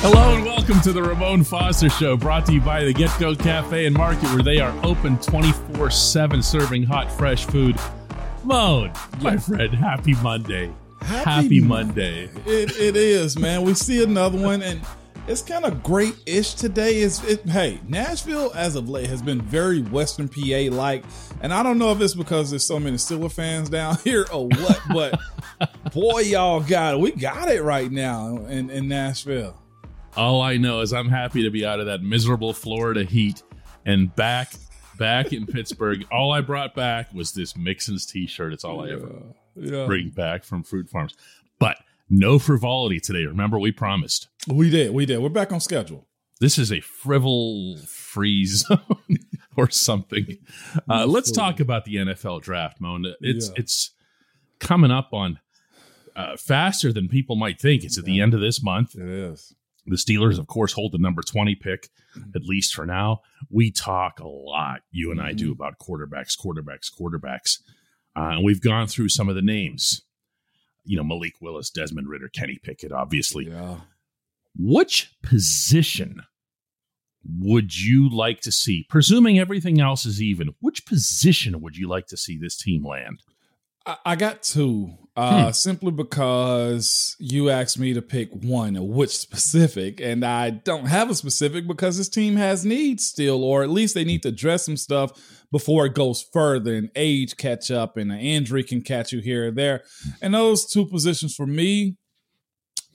Hello and welcome to the Ramon Foster Show, brought to you by the GetGo Cafe and Market, where they are open 24 7 serving hot, fresh food. Mon, my friend, happy Monday. Happy, Monday. It, it is, man. We see another one, and it's kind of great-ish today. Is it? Hey, Nashville as of late has been very Western PA like, and I don't know if it's because there's so many Steeler fans down here or what, but boy, y'all got it. We got it right now in, in Nashville. All I know is I'm happy to be out of that miserable Florida heat and back back in Pittsburgh. All I brought back was this Mixon's t-shirt. It's all I ever Yeah, bring back from Fruit Farms. But no frivolity today. Remember, we promised. we did, we did. We're back on schedule. This is a frivol free zone or something. Uh, let's talk about the NFL draft, Mona. It's Yeah. it's coming up on uh, faster than people might think. It's at the end of this month. It is. The Steelers, of course, hold the number 20 pick, at least for now. We talk a lot, you and I do, about quarterbacks, quarterbacks, quarterbacks. Uh, and we've gone through some of the names. You know, Malik Willis, Desmond Ridder, Kenny Pickett, obviously. Yeah. Which position would you like to see? Presuming everything else is even, which position would you like to see this team land? I, I got two, uh, simply because you asked me to pick one, which specific, and I don't have a specific because this team has needs still, or at least they need to address some stuff before it goes further. And age catch up and an injury can catch you here or there. And those two positions for me,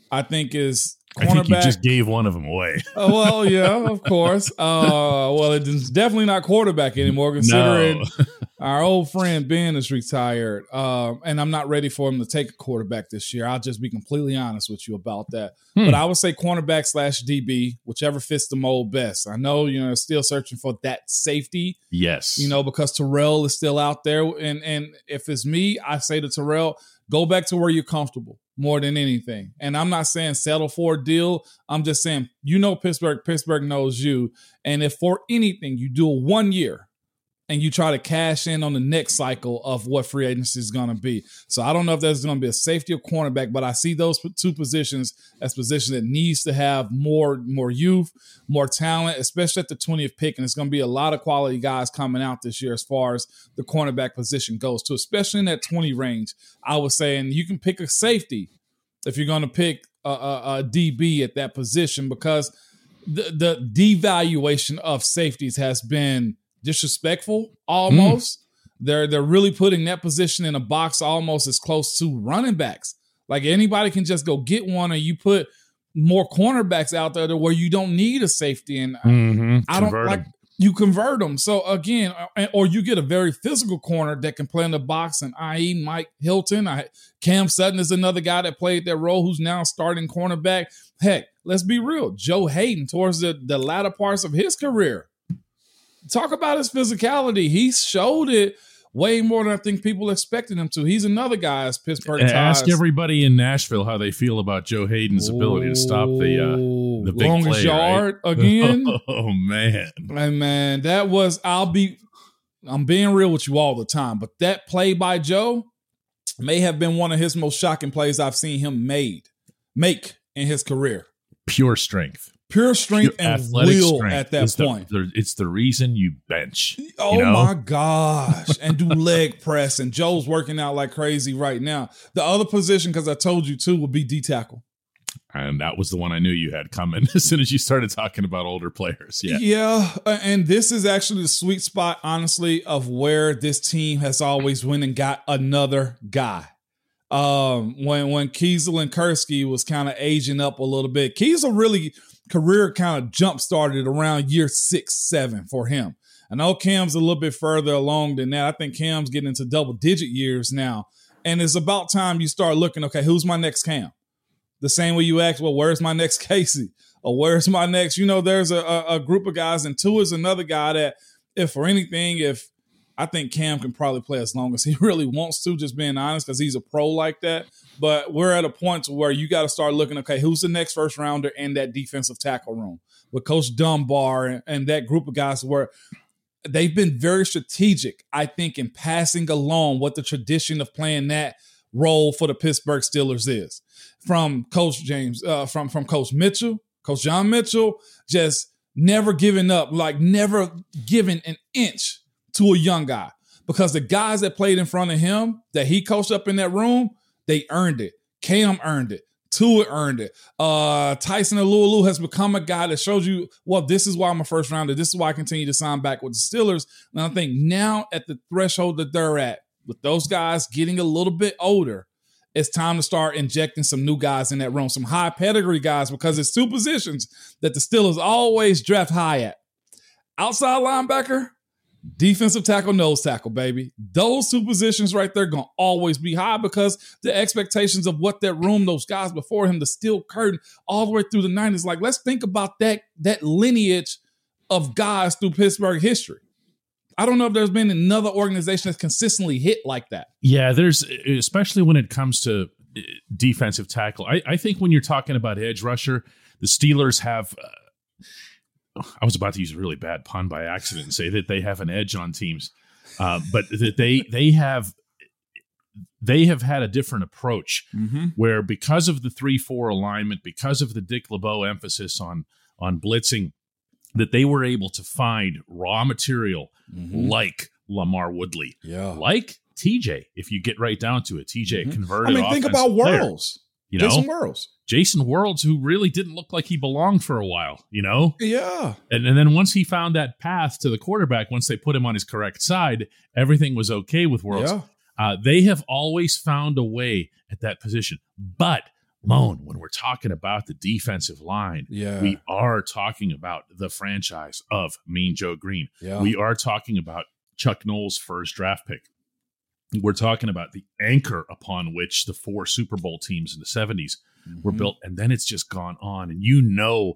I think is I think you just gave one of them away. Oh, well, yeah, of course. Uh, well, it's definitely not quarterback anymore, considering No. our old friend Ben is retired. Um, and I'm not ready for him to take a quarterback this year. I'll just be completely honest with you about that. Hmm. But I would say cornerback slash DB, whichever fits the mold best. I know you know still searching for that safety, Yes. you know, because Terrell is still out there. And and if it's me, I say to Terrell, go back to where you're comfortable more than anything. And I'm not saying settle for a deal. I'm just saying, you know, Pittsburgh, Pittsburgh knows you. And if for anything you do a one year and you try to cash in on the next cycle of what free agency is going to be. So I don't know if there's going to be a safety or cornerback, but I see those two positions as positions that needs to have more more youth, more talent, especially at the 20th pick. And it's going to be a lot of quality guys coming out this year as far as the cornerback position goes, too, especially in that 20 range. I was saying you can pick a safety if you're going to pick a, a, a DB at that position because the, the devaluation of safeties has been disrespectful almost. They're they're really putting that position in a box almost as close to running backs. Like anybody can just go get one, and you put more cornerbacks out there to where you don't need a safety. And Mhm. I don't Convert like 'em. you convert them. So again, uh, or you get a very physical corner that can play in the box, and i.e. Mike Hilton. I, Cam Sutton is another guy that played that role who's now starting cornerback. Heck, let's be real. Joe Haden towards the, the latter parts of his career. Talk about his physicality. He showed it way more than I think people expected him to. He's another guy as Pittsburgh ties. ask everybody in Nashville how they feel about Joe Haden's ability to stop the uh, the big longest play, right? yard again. Oh man, And man, that was I'll be I'm being real with you all the time, but that play by Joe may have been one of his most shocking plays I've seen him made make in his career. pure strength, Pure strength pure and will strength at that point. the- it's the reason you bench. Oh know? my gosh. And do leg press. And Joe's working out like crazy right now. The other position, because I told you too, would be D tackle. And that was the one I knew you had coming as soon as you started talking about older players. Yeah. Yeah, and this is actually the sweet spot, honestly, of where this team has always went and got another guy. Um, when when Keisel and Kursky was kind of aging up a little bit, Keisel really career kind of jump started around year six, seven for him. I know Cam's a little bit further along than that. I think Cam's getting into double digit years now, and it's about time you start looking. Okay, who's my next Cam? The same way you ask, well, where's my next Casey? Or where's my next? You know, there's a, a, group of guys, and two is another guy that, if for anything, if I think Cam can probably play as long as he really wants to, just being honest, because he's a pro like that. But we're at a point where you got to start looking, okay, who's the next first rounder in that defensive tackle room with Coach Dunbar and, and that group of guys where they've been very strategic, I think, in passing along what the tradition of playing that role for the Pittsburgh Steelers is. From Coach James, uh, from from Coach Mitchell Coach John Mitchell just never giving up, like never giving an inch to a young guy. Because the guys that played in front of him that he coached up in that room, they earned it. Cam earned it. Tua earned it. Uh, Tyson Alualu has become a guy that shows you, well, this is why I'm a first rounder. This is why I continue to sign back with the Steelers. And I think now at the threshold that they're at, with those guys getting a little bit older, it's time to start injecting some new guys in that room, some high pedigree guys, because it's two positions that the Steelers always draft high at. Outside linebacker, defensive tackle, nose tackle, baby. Those two positions right there gonna always be high because the expectations of what that room, those guys before him, the steel curtain, all the way through the 90s. Like, let's think about that, that lineage of guys through Pittsburgh history. I don't know if there's been another organization that's consistently hit like that. Yeah, there's especially when it comes to uh, defensive tackle. I, I think when you're talking about edge rusher, the Steelers have. Uh, I was about to use a really bad pun by accident and say that they have an edge on teams, uh, but that they they have they have had a different approach Mm-hmm. where because of the three four alignment, because of the Dick LeBeau emphasis on on blitzing, that they were able to find raw material like LaMarr Woodley, Yeah. like TJ. If you get right down to it, TJ Mhm. converted. I mean, think about Worilds. You know, Jason Worilds. Jason Worilds, who really didn't look like he belonged for a while. You know, Yeah. and, and then once he found that path to the quarterback, once they put him on his correct side, everything was okay with Worilds. Yeah. Uh, they have always found a way at that position. But Mon, when we're talking about the defensive line, Yeah. we are talking about the franchise of Mean Joe Greene. yeah. We are talking about Chuck Noll's first draft pick. We're talking about the anchor upon which the four Super Bowl teams in the 70s were Mhm. built. And then it's just gone on. And you know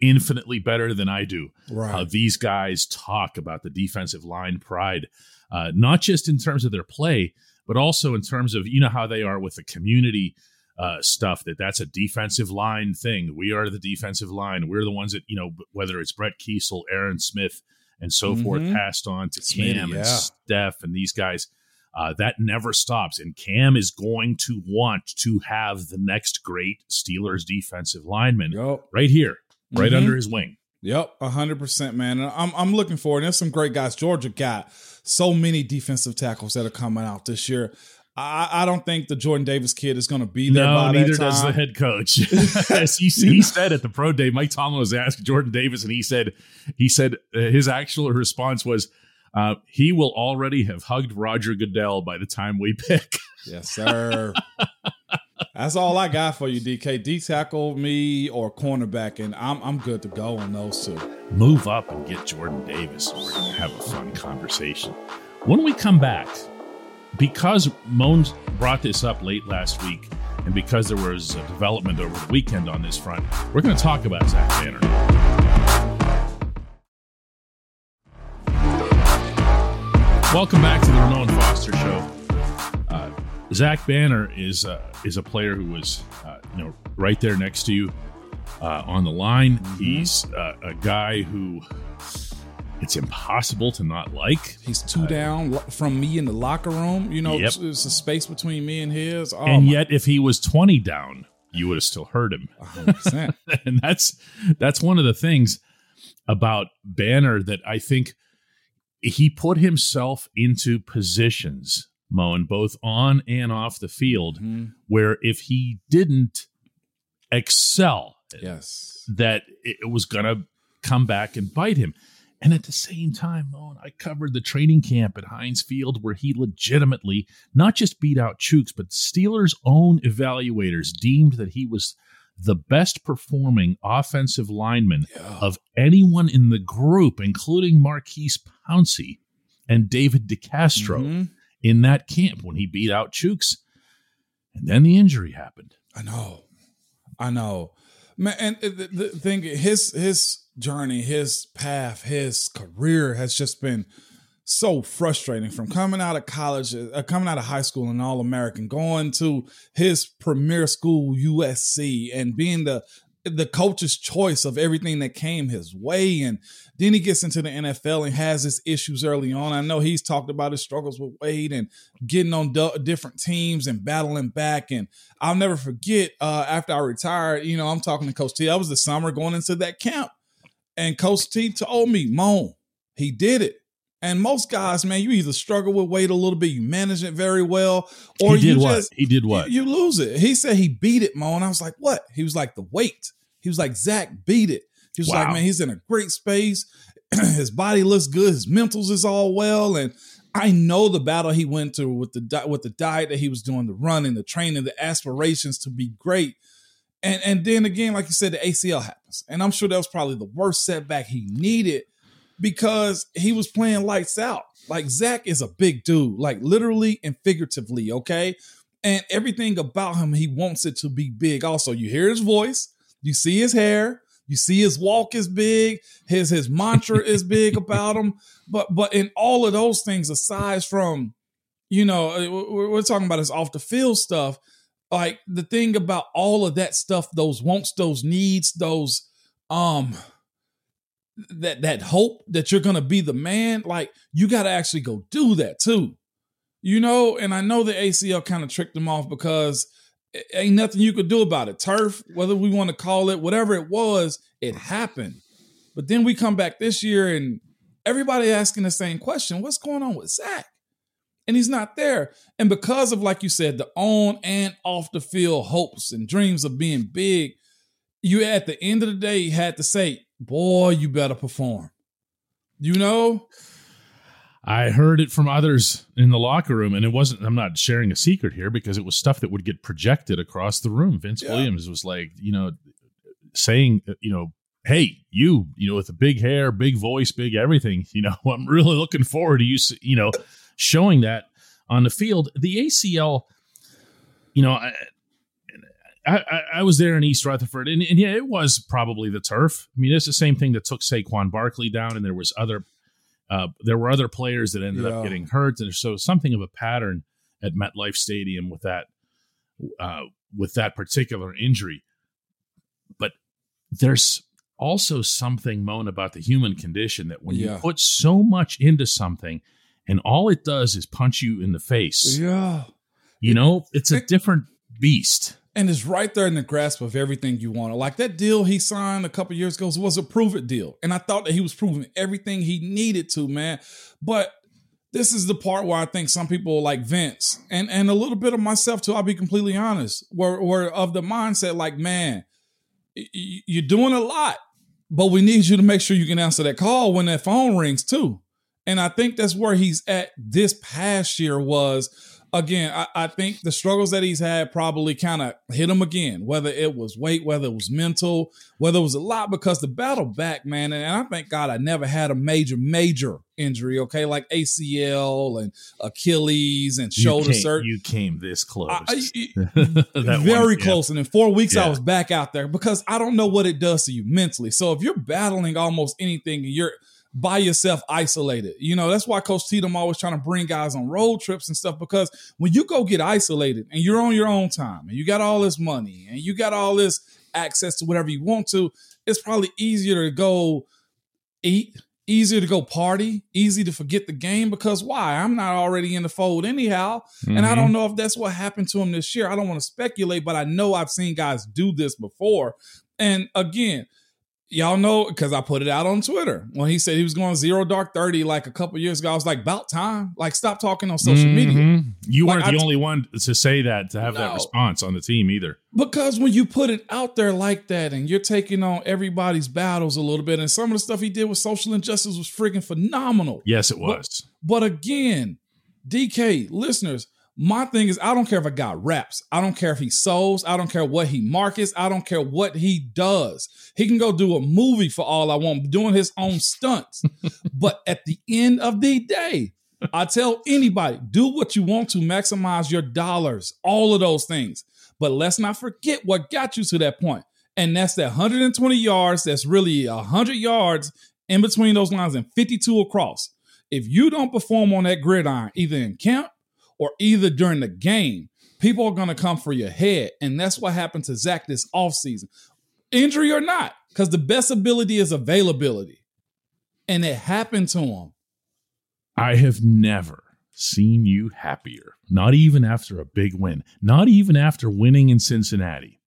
infinitely better than I do Right. how these guys talk about the defensive line pride, uh, not just in terms of their play, but also in terms of you know how they are with the community uh, stuff. That that's a defensive line thing. We are the defensive line. We're the ones that you know whether it's Brett Keisel, Aaron Smith, and so forth, Mhm. passed on to Cam yeah. and Steph and these guys. Uh, that never stops, and Cam is going to want to have the next great Steelers defensive lineman Yep. right here, right Mhm. under his wing. Yep, hundred percent, man. I'm I'm looking forward. There's some great guys. Georgia got so many defensive tackles that are coming out this year. I, I don't think the Jordan Davis kid is going to be there. No, neither does the head coach. As he, he said at the pro day, Mike Tomlin was asked Jordan Davis, and he said, he said uh, his actual response was, uh, he will already have hugged Roger Goodell by the time we pick. Yes, sir. That's all I got for you, DK. D tackle me or cornerback, and I'm I'm good to go on those two. Move up and get Jordan Davis. We're going to have a fun conversation. When we come back, because Mon's brought this up late last week, and because there was a development over the weekend on this front, we're going to talk about Zach Banner. Welcome back to the Ramon Foster Show. Uh, Zach Banner is uh, is a player who was uh, you know right there next to you uh, on the line. He's uh, a guy who it's impossible to not like. He's two down from me in the locker room. You know, Yep. there's a space between me and his. Oh, and yet, if he was twenty down, you would have still heard him. 100%. and that's that's one of the things about Banner that I think he put himself into positions, Mon, both on and off the field, Mhm. where if he didn't excel, Yes. that it was going to come back and bite him. And at the same time, Mon, I covered the training camp at Heinz Field where he legitimately not just beat out Chuks, but Steelers' own evaluators deemed that he was the best performing offensive lineman Yeah. of anyone in the group, including Maurkice Pouncey and David DeCastro Mhm. in that camp when he beat out Chuks. And then the injury happened. I know, I know, man. And the, the thing, his his journey, his path, his career has just been so frustrating. From coming out of college, uh, coming out of high school, and all American, going to his premier school, USC, and being the the coach's choice of everything that came his way. And then he gets into the NFL and has his issues early on. I know he's talked about his struggles with Wade and getting on different teams and battling back. And I'll never forget uh, after I retired, you know, I'm talking to Coach T. I was the summer going into that camp. And Coach T told me, Mon, he did it. And most guys, man, you either struggle with weight a little bit, you manage it very well, or he you what? just he did what? You, you, lose it. He said he beat it, Mo. And I was like, what? He was like, the weight. He was like, Zach beat it. He was wow. like, man, he's in a great space. his body looks good. His mentals is all well. And I know the battle he went through with the with the diet that he was doing, the running, the training, the aspirations to be great. And and then again, like you said, the ACL happens. And I'm sure that was probably the worst setback he needed because he was playing lights out. Like Zach is a big dude, like literally and figuratively, okay? And everything about him, he wants it to be big. Also, you hear his voice, you see his hair, you see his walk is big, his his mantra is big about him. But but in all of those things, aside from, you know, uh, we're talking about his off the field stuff. Like the thing about all of that stuff, those wants, those needs, those um that that hope that you're gonna be the man, like you got to actually go do that too, you know. And I know the ACL kind of tricked him off because ain't nothing you could do about it. Turf, whether we want to call it whatever it was, it happened. But then we come back this year and everybody asking the same question: What's going on with Zach? And he's not there. And because of, like you said, the on and off the field hopes and dreams of being big, you at the end of the day had to say, boy, you better perform. You know? I heard it from others in the locker room, and it wasn't, I'm not sharing a secret here because it was stuff that would get projected across the room. Vince yeah. Williams was like, you know, saying, you know, hey, you, you know, with the big hair, big voice, big everything, you know, I'm really looking forward to you, you know, showing that on the field. The ACL, you know, I, I, was there in East Rutherford, and, and, yeah, it was probably the turf. I mean, it's the same thing that took Saquon Barkley down, and there was other, uh, there were other players that ended yeah. up getting hurt, and so something of a pattern at MetLife Stadium with that, uh, with that particular injury. But there's also something, Mon, about the human condition that when yeah. you put so much into something, and all it does is punch you in the face. Yeah, you know, it's a different beast and is right there in the grasp of everything you want. Like that deal he signed a couple years ago was a prove it deal. And I thought that he was proving everything he needed to, man. But this is the part where I think some people like Vince and, and a little bit of myself too, I'll be completely honest, were, were of the mindset like, man, you're doing a lot, but we need you to make sure you can answer that call when that phone rings too. And I think that's where he's at this past year was again, I, I, think the struggles that he's had probably kind of hit him again, whether it was weight, whether it was mental, whether it was a lot, because the battle back, man, and, I thank God I never had a major, major injury, okay, like ACL and Achilles and shoulder surgery. You came this close. I, very one, close. Yeah. And in four weeks, yeah. I was back out there because I don't know what it does to you mentally. So if you're battling almost anything and you're – by yourself isolated. You know, that's why Coach Tatum always trying to bring guys on road trips and stuff because when you go get isolated and you're on your own time and you got all this money and you got all this access to whatever you want to, it's probably easier to go eat, easier to go party, easy to forget the game because why? I'm not already in the fold anyhow. Mm-hmm. And I don't mm-hmm. know if that's what happened to him this year. I don't want to speculate, but I know I've seen guys do this before. And again, y'all know because I put it out on Twitter when he said he was going zero dark thirty like a couple years ago. I was like, about time. Like, stop talking on social mm-hmm. media. You like, weren't the I, only one to say that to have no. that response on the team either. Because when you put it out there like that, and you're taking on everybody's battles a little bit, and some of the stuff he did with social injustice was freaking phenomenal. Yes, it was. But, but again, DK listeners my thing is, I don't care if a guy raps. I don't care if he sews. I don't care what he markets. I don't care what he does. He can go do a movie for all I want, doing his own stunts. but at the end of the day, I tell anybody, do what you want to maximize your dollars, all of those things. But let's not forget what got you to that point. And that's that 120 yards. That's really 100 yards in between those lines and 52 across. If you don't perform on that gridiron, either in camp or either during the game, people are going to come for your head. And that's what happened to Zach this offseason. injury or not, because the best ability is availability. And it happened to him. I have never seen you happier, not even after a big win, not even after winning in Cincinnati,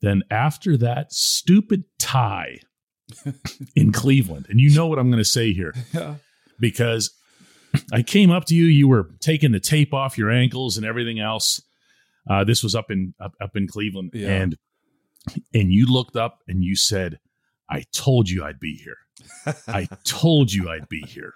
than after that stupid tie in Cleveland. And you know what I'm going to say here Yeah. because I came up to you, you were taking the tape off your ankles and everything else. Uh, this was up in up, up in Cleveland, Yeah. and and you looked up and you said, "I told you I'd be here. I told you I'd be here."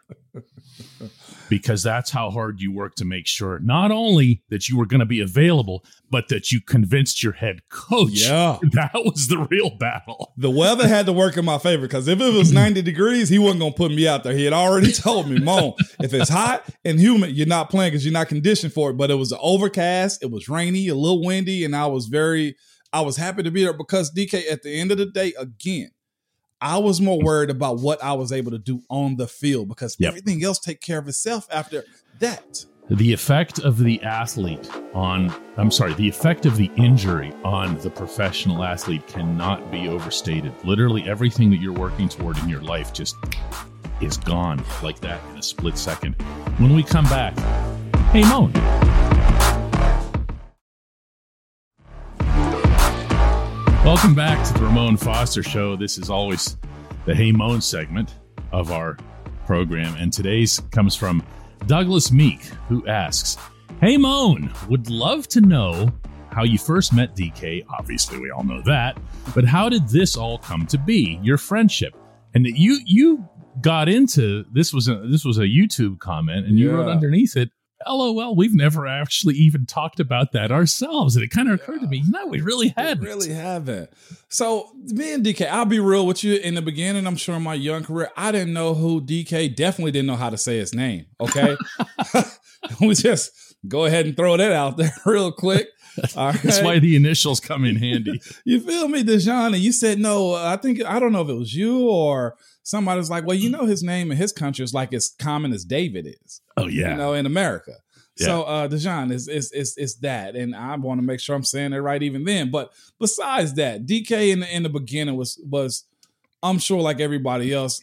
Because that's how hard you work to make sure not only that you were going to be available, but that you convinced your head coach Yeah. that was the real battle. The weather had to work in my favor because if it was 90 degrees, he wasn't going to put me out there. He had already told me, Mon, if it's hot and humid, you're not playing because you're not conditioned for it. But it was overcast, it was rainy, a little windy, and I was very, I was happy to be there because DK, at the end of the day, again, I was more worried about what I was able to do on the field because Yep. everything else take care of itself after that. the effect of the athlete on i'm sorry the effect of the injury on the professional athlete cannot be overstated literally everything that you're working toward in your life just is gone like that in a split second when we come back hey mon welcome back to the ramon foster show this is always the hey mon segment of our program and today's comes from Douglas Meek, who asks, Hey Mon, would love to know how you first met DK. Obviously, we all know that, but how did this all come to be? Your friendship, and that you you got into this was a this was a YouTube comment, and you wrote underneath it, "LOL, we've never actually even talked about that ourselves." And it kind of occurred to me, no, we really have had really haven't. So me and DK, I'll be real with you. In the beginning, I'm sure in my young career, I didn't know who DK. Definitely didn't know how to say his name. Okay, we just go ahead and throw that out there real quick. All That's right? why the initials come in handy. you feel me, Dejan? And you said no. I think I don't know if it was you or somebody was like, well, you know, his name in his country is like as common as David is. Oh yeah, you know, in America. Yeah. So uh Dejan is is is is that. And I want to make sure I'm saying it right even then. But besides that, DK in the in the beginning was was I'm sure like everybody else,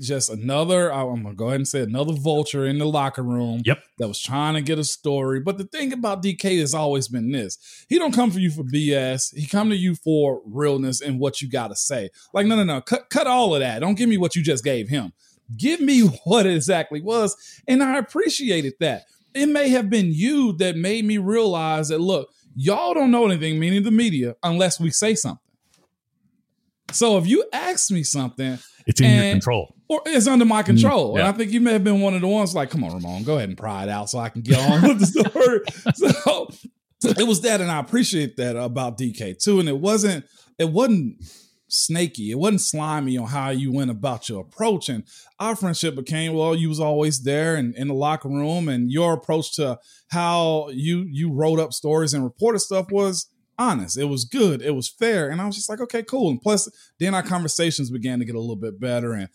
just another, I'm gonna go ahead and say another vulture in the locker room Yep. that was trying to get a story. But the thing about DK has always been this. He don't come for you for BS. He come to you for realness and what you gotta say. Like, no, no, no. Cut cut all of that. Don't give me what you just gave him. Give me what it exactly was. And I appreciated that. It may have been you that made me realize that look, y'all don't know anything, meaning the media, unless we say something. So if you ask me something, it's in your control. or it's under my mm-hmm. control. yeah. And I think you may have been one of the ones like, come on, Ramon, go ahead and pry it out so I can get on with the story. So it was that, and I appreciate that about DK too. And it wasn't, it wasn't snaky, it wasn't slimy on how you went about your approach. And our friendship became, well, you was always there and in the locker room, and your approach to how you you wrote up stories and reported stuff was honest. It was good. It was fair. And I was just like, okay, cool. And plus, then our conversations began to get a little bit better. And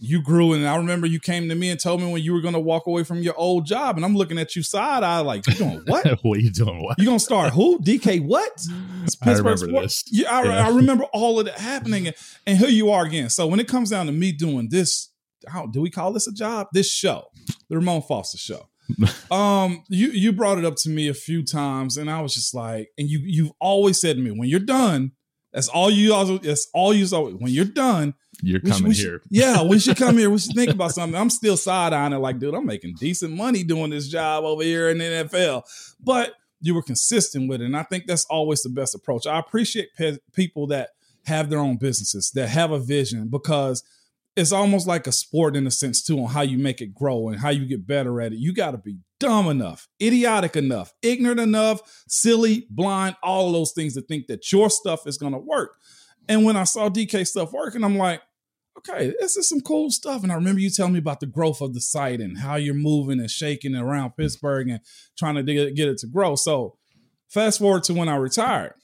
you grew. And I remember you came to me and told me when you were going to walk away from your old job. And I'm looking at you side eye, like, you doing what? what are you doing? What? You gonna start who? DK what? It's I remember Sports- this. Yeah, I, Yeah. I remember all of that happening, and, and here you are again. So when it comes down to me doing this, how do we call this a job? This show, the Ramon Foster Show. um, you you brought it up to me a few times, and I was just like, and you you've always said to me, when you're done, that's all you also that's all you always when you're done, You're should- coming should- here. yeah, we should come here. We should think about something. I'm still side eyeing it, like, dude, I'm making decent money doing this job over here in the NFL. But you were consistent with it, and I think that's always the best approach. I appreciate pe- people that have their own businesses, that have a vision, because it's almost like a sport in a sense too on how you make it grow and how you get better at it. You got to be dumb enough, idiotic enough, ignorant enough, silly, blind, all those things to think that your stuff is going to work. And when I saw DK stuff working, I'm like, okay, this is some cool stuff. And I remember you telling me about the growth of the site and how you're moving and shaking around Pittsburgh and trying to get it to grow. So fast forward to when I retired,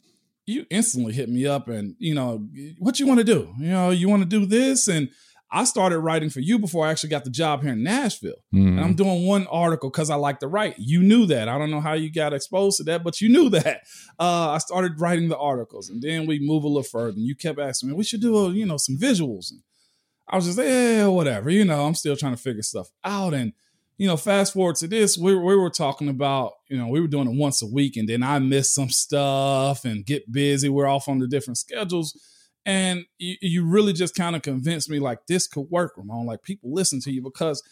you instantly hit me up and, you know, what you want to do? You know, you want to do this? And I started writing for you before I actually got the job here in Nashville. Mhm. And I'm doing one article because I like to write. You knew that. I don't know how you got exposed to that, but you knew that. Uh, I started writing the articles, and then we move a little further. And you kept asking me, we should do, a, you know, some visuals. And I was just, yeah, whatever. You know, I'm still trying to figure stuff out. And you know, fast forward to this, we, we were talking about, you know, we were doing it once a week, and then I missed some stuff and get busy. We're off on the different schedules. And you, you really just kind of convinced me like this could work, Ramon. Like people listen to you because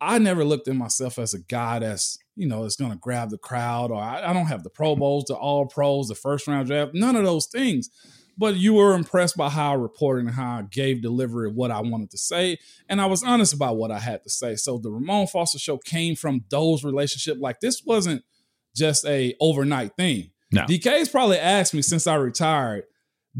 I never looked at myself as a guy that's, you know, that's going to grab the crowd or I, I don't have the Pro Bowls, the All Pros, the first round draft, none of those things. But you were impressed by how I reported and how I gave delivery of what I wanted to say. And I was honest about what I had to say. So the Ramon Foster show came from those relationship. Like this wasn't just a overnight thing. No. DK's probably asked me since I retired,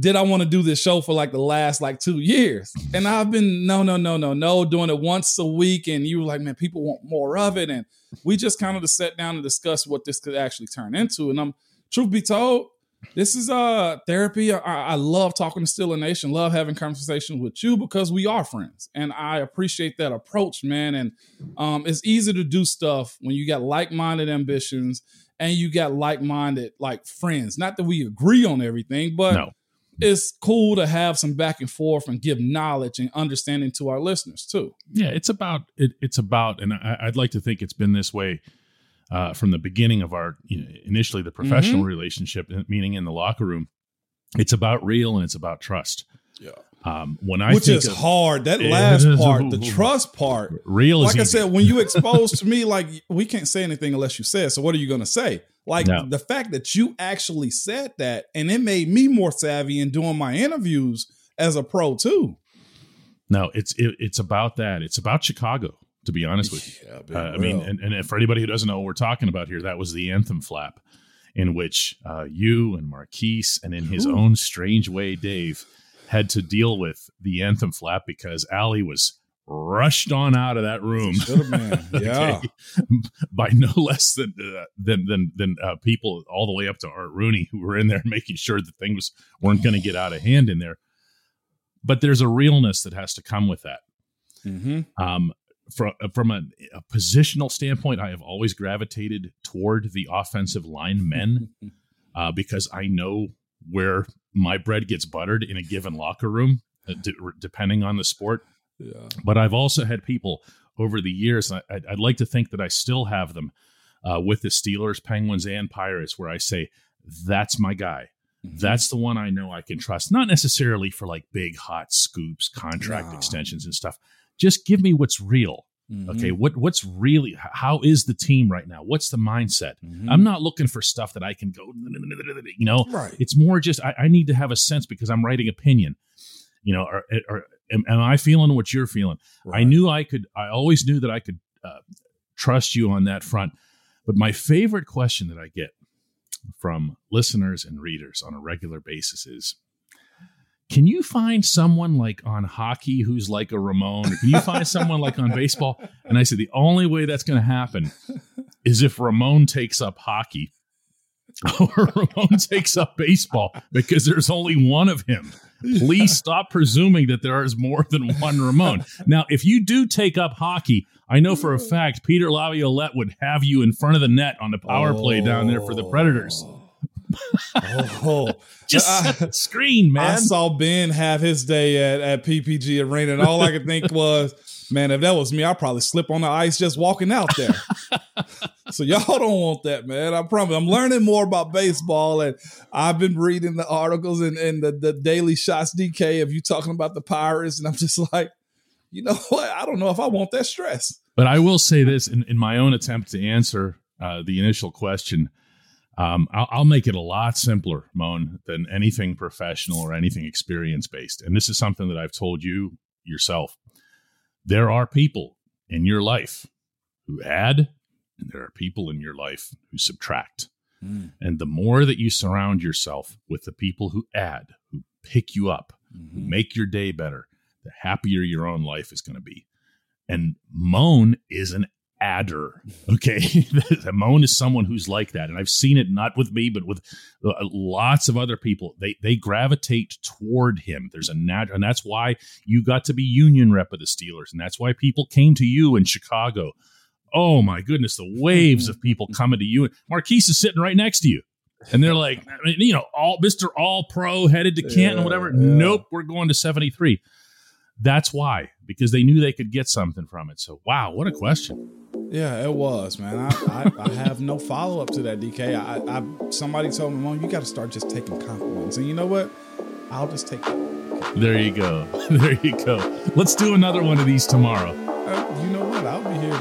did I want to do this show for like the last like two years? And I've been no, no, no, no, no, doing it once a week. And you were like, man, people want more of it. And we just kind of just sat down and discussed what this could actually turn into. And I'm truth be told, this is uh therapy. I, I love talking to Steeler Nation, love having conversations with you because we are friends. And I appreciate that approach, man. And um it's easy to do stuff when you got like-minded ambitions and you got like-minded like friends. Not that we agree on everything, but No. It's cool to have some back and forth and give knowledge and understanding to our listeners too. Yeah, it's about it, it's about, and I, I'd like to think it's been this way uh, from the beginning of our you know, initially the professional relationship, meaning in the locker room. It's about real and it's about trust. Yeah. Um, when I Which think is of hard. That last is. part, the trust part. real, is Like I easy. said, when you expose to me, like we can't say anything unless you say it. So what are you gonna say? Like No. the fact that you actually said that, and it made me more savvy in doing my interviews as a pro too. no, it's it, it's about that. It's about Chicago. To be honest with you. Yeah, Uh, I mean, and, and for anybody who doesn't know what we're talking about here, that was the anthem flap, in which uh, you and Maurkice, and in his Ooh. own strange way, Dave, had to deal with the anthem flap because Allie was rushed on out of that room. Yeah. by no less than uh, than than than uh, people all the way up to Art Rooney who were in there making sure that things weren't going to get out of hand in there. But there's a realness that has to come with that. Mm-hmm. Um, from from a, a positional standpoint, I have always gravitated toward the offensive line men uh, because I know where my bread gets buttered in a given locker room, uh, d- depending on the sport. Yeah. But I've also had people over the years, I, I'd, I'd like to think that I still have them uh, with the Steelers, Penguins, and Pirates, where I say, that's my guy. Mm-hmm. That's the one I know I can trust. Not necessarily for like big hot scoops, contract No. extensions and stuff. Just give me what's real. Mhm. Okay, what what's really how is the team right now? What's the mindset? Mhm. I'm not looking for stuff that I can go, you know. right. It's more just I, I need to have a sense because I'm writing opinion. You know, or, or am, am I feeling what you're feeling? I knew I could. I always knew that I could uh, trust you on that front. But my favorite question that I get from listeners and readers on a regular basis is. Can you find someone like on hockey who's like a Ramon? Or can you find someone like on baseball? And I said, the only way that's going to happen is if Ramon takes up hockey or Ramon takes up baseball because there's only one of him. Please stop presuming that there is more than one Ramon. Now, if you do take up hockey, I know for a fact Peter Laviolette would have you in front of the net on the power play down there for the Predators. Oh, Just I- set the screen, man. I saw Ben have his day at, at PPG Arena, and all I could think was, man, if that was me, I'd probably slip on the ice just walking out there. so y'all don't want that, man. I promise. I'm learning more about baseball, and I've been reading the articles and, and the, the daily shots DK of you talking about the Pirates, and I'm just like, you know what? I don't know if I want that stress. But I will say this in, in my own attempt to answer uh, the initial question. Um, I'll, I'll make it a lot simpler, Mon, than anything professional or anything experience based. And this is something that I've told you yourself. There are people in your life who add, and there are people in your life who subtract. And the more that you surround yourself with the people who add, who pick you up, who make your day better, the happier your own life is going to be. And Mon is an adder. Okay. Ramon is someone who's like that. And I've seen it not with me, but with uh, lots of other people. They they gravitate toward him. There's a nat and that's why you got to be union rep of the Steelers. And that's why people came to you in Chicago. Oh my goodness, the waves of people coming to you. Maurkice is sitting right next to you. And they're like, you know, all Mr. All Pro headed to Canton, yeah, whatever. Yeah. Nope, we're going to 73. That's why, because they knew they could get something from it. So, wow, what a question. Yeah, it was, man. I, I, I have no follow up to that, DK. I, I somebody told me, Mom, you got to start just taking compliments, and you know what? I'll just take it. There you go. There you go. Let's do another one of these tomorrow. Uh, you know what? I'll be here